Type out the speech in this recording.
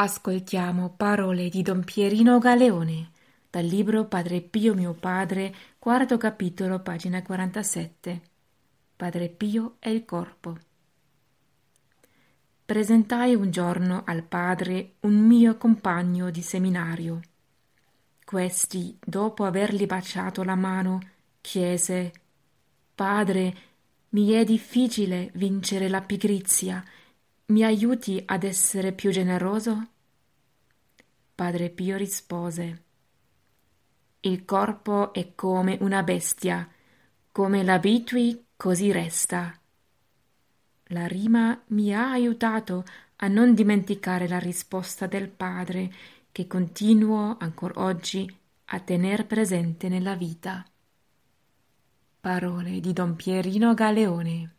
Ascoltiamo parole di Don Pierino Galeone dal libro Padre Pio mio padre, quarto capitolo, pagina 47. Padre Pio e il corpo. Presentai un giorno al padre un mio compagno di seminario. Questi, dopo avergli baciato la mano, chiese Padre, mi è difficile vincere la pigrizia mi aiuti ad essere più generoso? Padre Pio rispose Il corpo è come una bestia, come l'abitui così resta. La rima mi ha aiutato a non dimenticare la risposta del padre che continuo ancor oggi a tener presente nella vita. Parole di Don Pierino Galeone